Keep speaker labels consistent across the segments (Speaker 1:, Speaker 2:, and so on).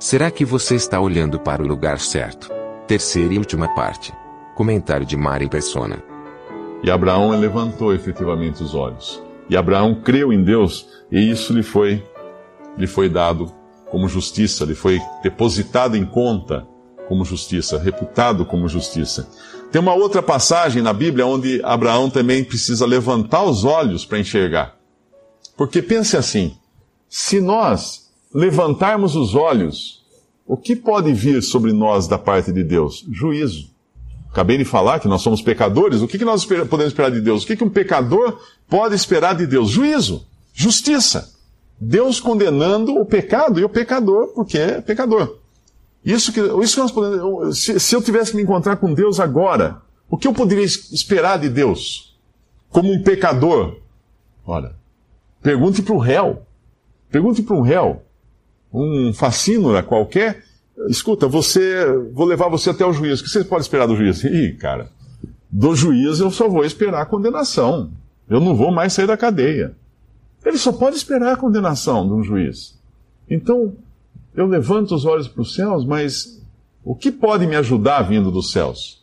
Speaker 1: Será que você está olhando para o lugar certo? Terceira e última parte. Comentário de Mari Persona.
Speaker 2: E Abraão levantou efetivamente os olhos. E Abraão creu em Deus, e isso lhe foi, lhe foi dado como justiça, lhe foi depositado em conta como justiça, reputado como justiça. Tem uma outra passagem na Bíblia onde Abraão também precisa levantar os olhos para enxergar. Porque pense assim: se nós levantarmos os olhos, o que pode vir sobre nós da parte de Deus? Juízo. Acabei de falar que nós somos pecadores. O que, nós podemos esperar de Deus? O que um pecador pode esperar de Deus? Juízo, justiça. Deus condenando o pecado e o pecador, porque é pecador. Isso que, isso que nós podemos. Se, se eu tivesse que me encontrar com Deus agora, o que eu poderia esperar de Deus? Como um pecador? Olha, pergunte para o réu. Pergunte para um réu, um facínora qualquer. Escuta, você, vou levar você até o juiz. O que você pode esperar do juiz? Ih, cara, do juiz eu só vou esperar a condenação. Eu não vou mais sair da cadeia. Ele só pode esperar a condenação de um juiz. Então, eu levanto os olhos para os céus, mas o que pode me ajudar vindo dos céus?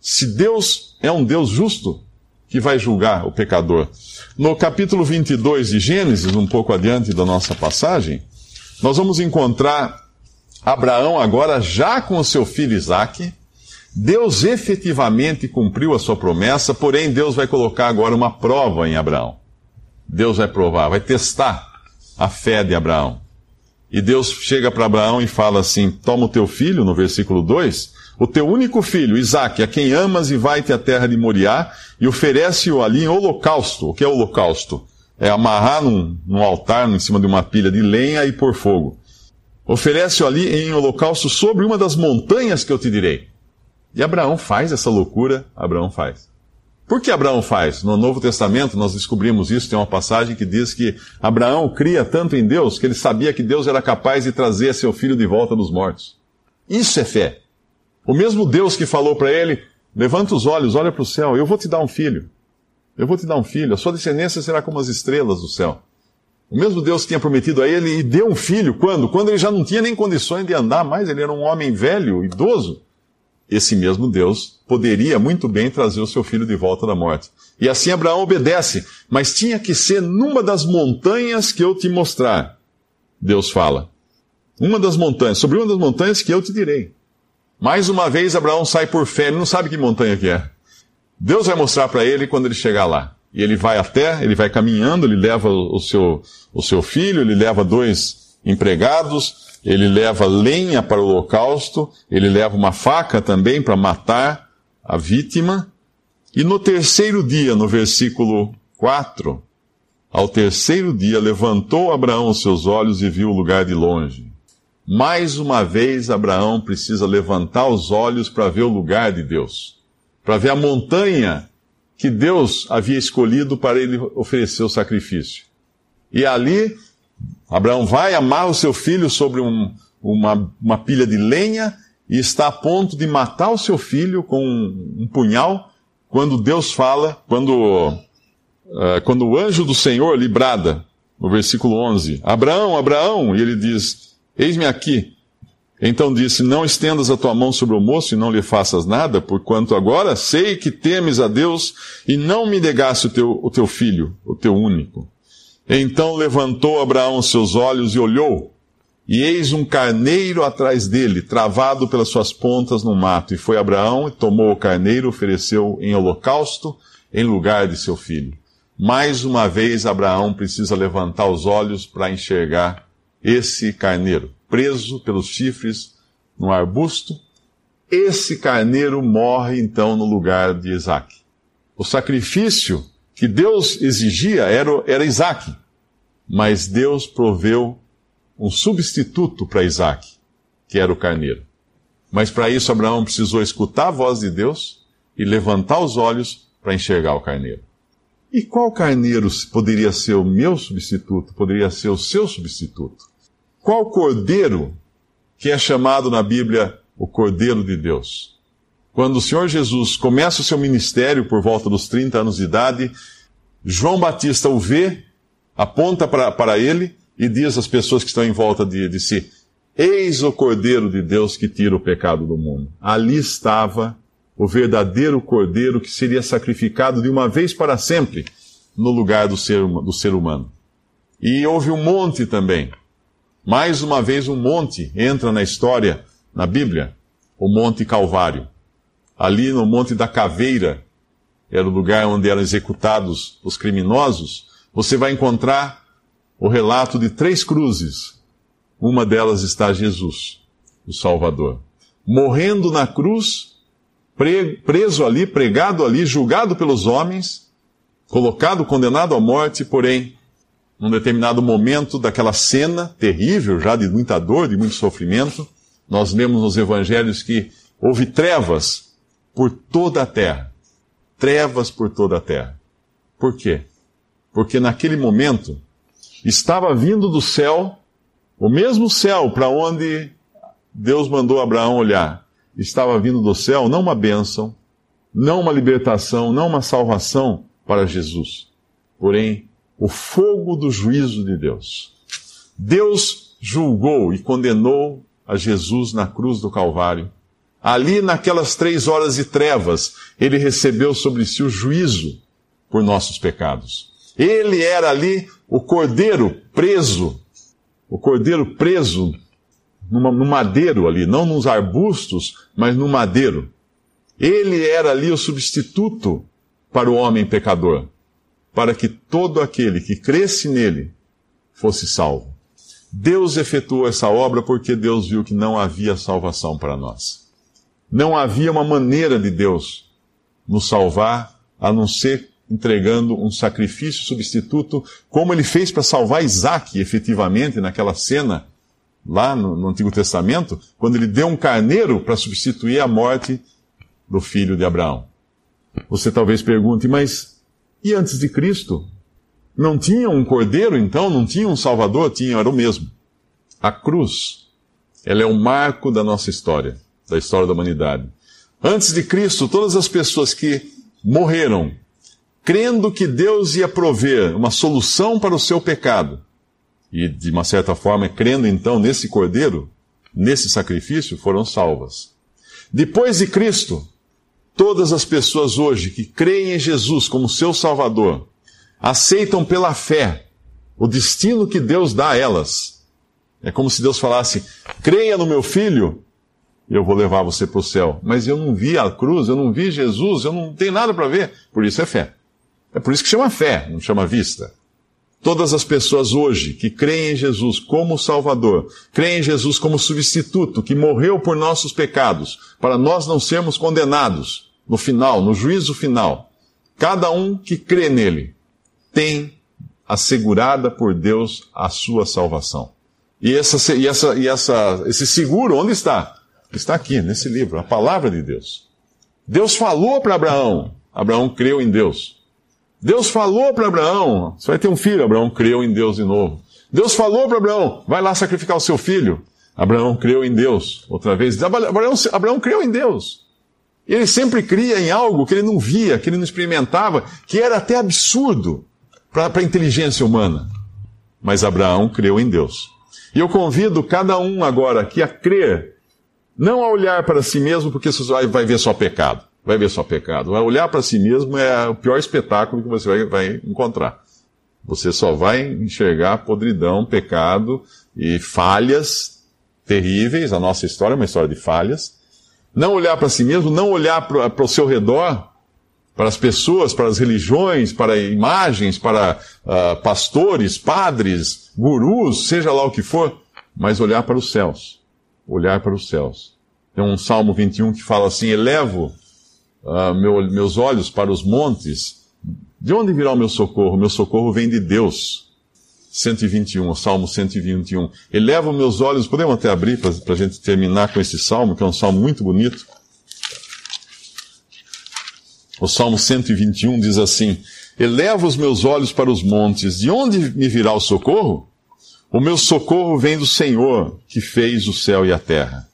Speaker 2: Se Deus é um Deus justo que vai julgar o pecador. No capítulo 22 de Gênesis, um pouco adiante da nossa passagem, nós vamos encontrar Abraão agora já com o seu filho Isaque. Deus efetivamente cumpriu a sua promessa, porém Deus vai colocar agora uma prova em Abraão. Deus vai provar, vai testar a fé de Abraão. E Deus chega para Abraão e fala assim: Toma o teu filho, no versículo 2, o teu único filho, Isaque, a quem amas, e vai-te à terra de Moriá, e oferece-o ali em holocausto. O que é holocausto? É amarrar num, num altar em cima de uma pilha de lenha e pôr fogo. Oferece-o ali em holocausto sobre uma das montanhas que eu te direi. E Abraão faz essa loucura, Abraão faz. Por que Abraão faz? No Novo Testamento nós descobrimos isso, tem uma passagem que diz que Abraão cria tanto em Deus que ele sabia que Deus era capaz de trazer seu filho de volta dos mortos. Isso é fé. O mesmo Deus que falou para ele: levanta os olhos, olha para o céu, eu vou te dar um filho. Eu vou te dar um filho, a sua descendência será como as estrelas do céu. O mesmo Deus que tinha prometido a ele e deu um filho, quando? Quando ele já não tinha nem condições de andar mais, ele era um homem velho, idoso esse mesmo Deus poderia muito bem trazer o seu filho de volta da morte. E assim Abraão obedece, mas tinha que ser numa das montanhas que eu te mostrar. Deus fala. Uma das montanhas, sobre uma das montanhas que eu te direi. Mais uma vez Abraão sai por fé, ele não sabe que montanha que é. Deus vai mostrar para ele quando ele chegar lá. E ele vai até, ele vai caminhando, ele leva o seu, o seu filho, ele leva dois empregados, ele leva lenha para o holocausto, ele leva uma faca também para matar a vítima. E no terceiro dia, no versículo 4, ao terceiro dia levantou Abraão os seus olhos e viu o lugar de longe. Mais uma vez, Abraão precisa levantar os olhos para ver o lugar de Deus, para ver a montanha que Deus havia escolhido para ele oferecer o sacrifício. E ali Abraão vai, amarra o seu filho sobre um, uma, uma pilha de lenha e está a ponto de matar o seu filho com um, um punhal, quando Deus fala, quando, uh, quando o anjo do Senhor lhe brada, no versículo 11: Abraão, Abraão! E ele diz: Eis-me aqui. Então disse: Não estendas a tua mão sobre o moço e não lhe faças nada, porquanto agora sei que temes a Deus e não me negaste o teu, o teu filho, o teu único. Então levantou Abraão seus olhos e olhou, e eis um carneiro atrás dele, travado pelas suas pontas no mato. E foi Abraão e tomou o carneiro, ofereceu em holocausto em lugar de seu filho. Mais uma vez, Abraão precisa levantar os olhos para enxergar esse carneiro, preso pelos chifres no arbusto. Esse carneiro morre então no lugar de Isaac. O sacrifício que Deus exigia era, era Isaac. mas Deus proveu um substituto para Isaac, que era o carneiro. Mas para isso Abraão precisou escutar a voz de Deus e levantar os olhos para enxergar o carneiro. E qual carneiro poderia ser o meu substituto? Poderia ser o seu substituto? Qual cordeiro que é chamado na Bíblia o Cordeiro de Deus? Quando o Senhor Jesus começa o seu ministério por volta dos 30 anos de idade, João Batista o vê, aponta para ele e diz às pessoas que estão em volta de, de si: Eis o Cordeiro de Deus que tira o pecado do mundo. Ali estava o verdadeiro Cordeiro que seria sacrificado de uma vez para sempre no lugar do ser, do ser humano. E houve um monte também. Mais uma vez, um monte entra na história, na Bíblia, o Monte Calvário. Ali no Monte da Caveira, era o lugar onde eram executados os criminosos, você vai encontrar o relato de três cruzes. Uma delas está Jesus, o Salvador. Morrendo na cruz, preso ali, pregado ali, julgado pelos homens, colocado, condenado à morte, porém, num determinado momento daquela cena terrível, já de muita dor, de muito sofrimento, nós lemos nos evangelhos que houve trevas por toda a terra. Trevas por toda a terra. Por quê? Porque naquele momento estava vindo do céu, o mesmo céu para onde Deus mandou Abraão olhar, estava vindo do céu não uma bênção, não uma libertação, não uma salvação para Jesus, porém o fogo do juízo de Deus. Deus julgou e condenou a Jesus na cruz do Calvário Ali, naquelas três horas de trevas, ele recebeu sobre si o juízo por nossos pecados. Ele era ali o cordeiro preso, o cordeiro preso no madeiro ali, não nos arbustos, mas no madeiro. Ele era ali o substituto para o homem pecador, para que todo aquele que cresce nele fosse salvo. Deus efetuou essa obra porque Deus viu que não havia salvação para nós. Não havia uma maneira de Deus nos salvar a não ser entregando um sacrifício substituto, como ele fez para salvar Isaac, efetivamente, naquela cena lá no, no, Antigo Testamento, quando ele deu um carneiro para substituir a morte do filho de Abraão. Você talvez pergunte, mas e antes de Cristo? Não tinha um cordeiro então? Não tinha um salvador? Tinha, era o mesmo. A cruz, ela é o marco da nossa história da história da humanidade. Antes de Cristo, todas as pessoas que morreram crendo que Deus ia prover uma solução para o seu pecado, e de uma certa forma, crendo então nesse cordeiro, nesse sacrifício, foram salvas. Depois de Cristo, todas as pessoas hoje que creem em Jesus como seu Salvador, aceitam pela fé o destino que Deus dá a elas. É como se Deus falasse: creia no meu filho eu vou levar você para o céu. Mas eu não vi a cruz, eu não vi Jesus, eu não tenho nada para ver. Por isso é fé. É por isso que chama fé, não chama vista. Todas as pessoas hoje que creem em Jesus como Salvador, creem em Jesus como substituto, que morreu por nossos pecados, para nós não sermos condenados no final, no juízo final. Cada um que crê nele tem assegurada por Deus a sua salvação. E, essa, e, essa, e essa, esse seguro, onde está? Está aqui, nesse livro, a palavra de Deus. Deus falou para Abraão, Abraão creu em Deus. Deus falou para Abraão, você vai ter um filho, Abraão creu em Deus de novo. Deus falou para Abraão, vai lá sacrificar o seu filho. Abraão creu em Deus. Outra vez, Abraão, Abraão creu em Deus. Ele sempre cria em algo que ele não via, que ele não experimentava, que era até absurdo para a inteligência humana. Mas Abraão creu em Deus. E eu convido cada um agora aqui a crer não a olhar para si mesmo, porque você vai, vai ver só pecado. Vai ver só pecado. Olhar para si mesmo é o pior espetáculo que você vai, vai encontrar. Você só vai enxergar podridão, pecado e falhas terríveis. A nossa história é uma história de falhas. Não olhar para si mesmo, não olhar para o seu redor, para as pessoas, para as religiões, para imagens, para uh, pastores, padres, gurus, seja lá o que for, mas olhar para os céus olhar para os céus. Tem um Salmo 21 que fala assim: Elevo uh, meu, meus olhos para os montes. De onde virá o meu socorro? Meu socorro vem de Deus, 121, o Salmo 121. Eleva os meus olhos, podemos até abrir para a gente terminar com esse salmo, que é um salmo muito bonito. O Salmo 121 diz assim: Eleva os meus olhos para os montes, de onde me virá o socorro? O meu socorro vem do Senhor, que fez o céu e a terra.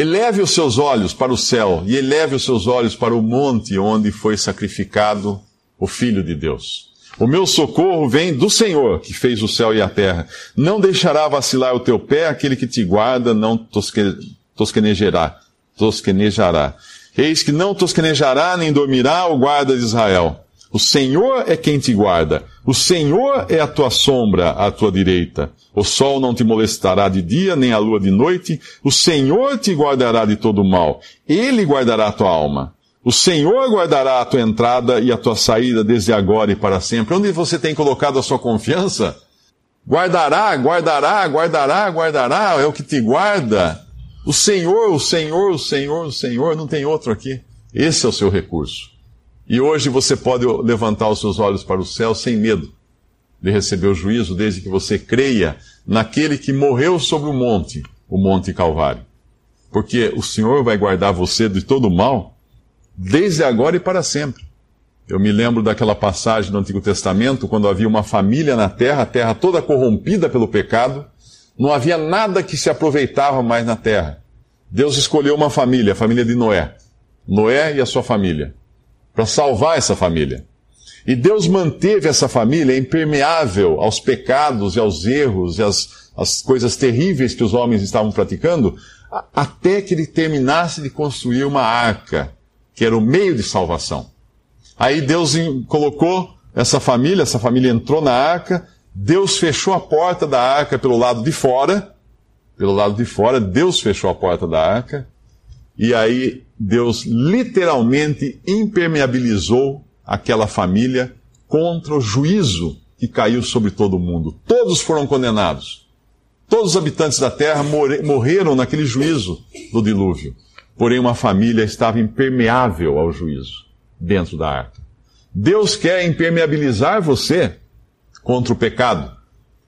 Speaker 2: Eleve os seus olhos para o céu e eleve os seus olhos para o monte onde foi sacrificado o Filho de Deus. O meu socorro vem do Senhor, que fez o céu e a terra. Não deixará vacilar o teu pé, aquele que te guarda não tosque, tosquenejará. tosquenejará. Eis que não tosquenejará nem dormirá o guarda de Israel. O Senhor é quem te guarda. O Senhor é a tua sombra à tua direita. O sol não te molestará de dia, nem a lua de noite. O Senhor te guardará de todo mal. Ele guardará a tua alma. O Senhor guardará a tua entrada e a tua saída desde agora e para sempre. Onde você tem colocado a sua confiança? Guardará, guardará, guardará, guardará, é o que te guarda. O Senhor, o Senhor, o Senhor, o Senhor, não tem outro aqui. Esse é o seu recurso. E hoje você pode levantar os seus olhos para o céu sem medo de receber o juízo, desde que você creia naquele que morreu sobre o monte, o Monte Calvário. Porque o Senhor vai guardar você de todo o mal, desde agora e para sempre. Eu me lembro daquela passagem do Antigo Testamento, quando havia uma família na terra, a terra toda corrompida pelo pecado, não havia nada que se aproveitava mais na terra. Deus escolheu uma família, a família de Noé. Noé e a sua família para salvar essa família. E Deus manteve essa família impermeável aos pecados e aos erros e às, às coisas terríveis que os homens estavam praticando, até que ele terminasse de construir uma arca, que era o meio de salvação. Aí Deus colocou essa família, essa família entrou na arca, Deus fechou a porta da arca pelo lado de fora, pelo lado de fora, Deus fechou a porta da arca, e aí Deus literalmente impermeabilizou aquela família contra o juízo que caiu sobre todo o mundo. Todos foram condenados. Todos os habitantes da terra morreram naquele juízo do dilúvio. Porém, uma família estava impermeável ao juízo dentro da arca. Deus quer impermeabilizar você contra o pecado.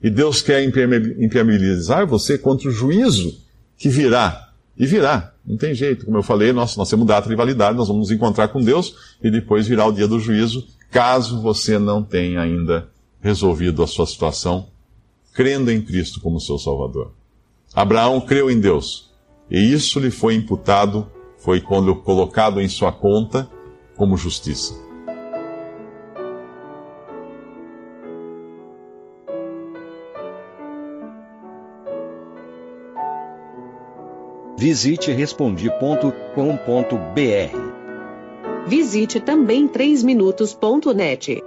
Speaker 2: E Deus quer impermeabilizar você contra o juízo que virá. E virá. Não tem jeito. Como eu falei, nós, nós temos data de validade, nós vamos nos encontrar com Deus e depois virá o dia do juízo, caso você não tenha ainda resolvido a sua situação, crendo em Cristo como seu Salvador. Abraão creu em Deus e isso lhe foi imputado, foi colocado em sua conta como justiça.
Speaker 3: Visite respondi.com.br.
Speaker 4: Visite também 3minutos.net.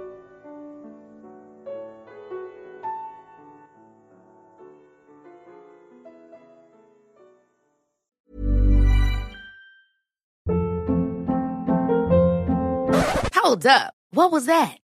Speaker 5: Hold up. What was that?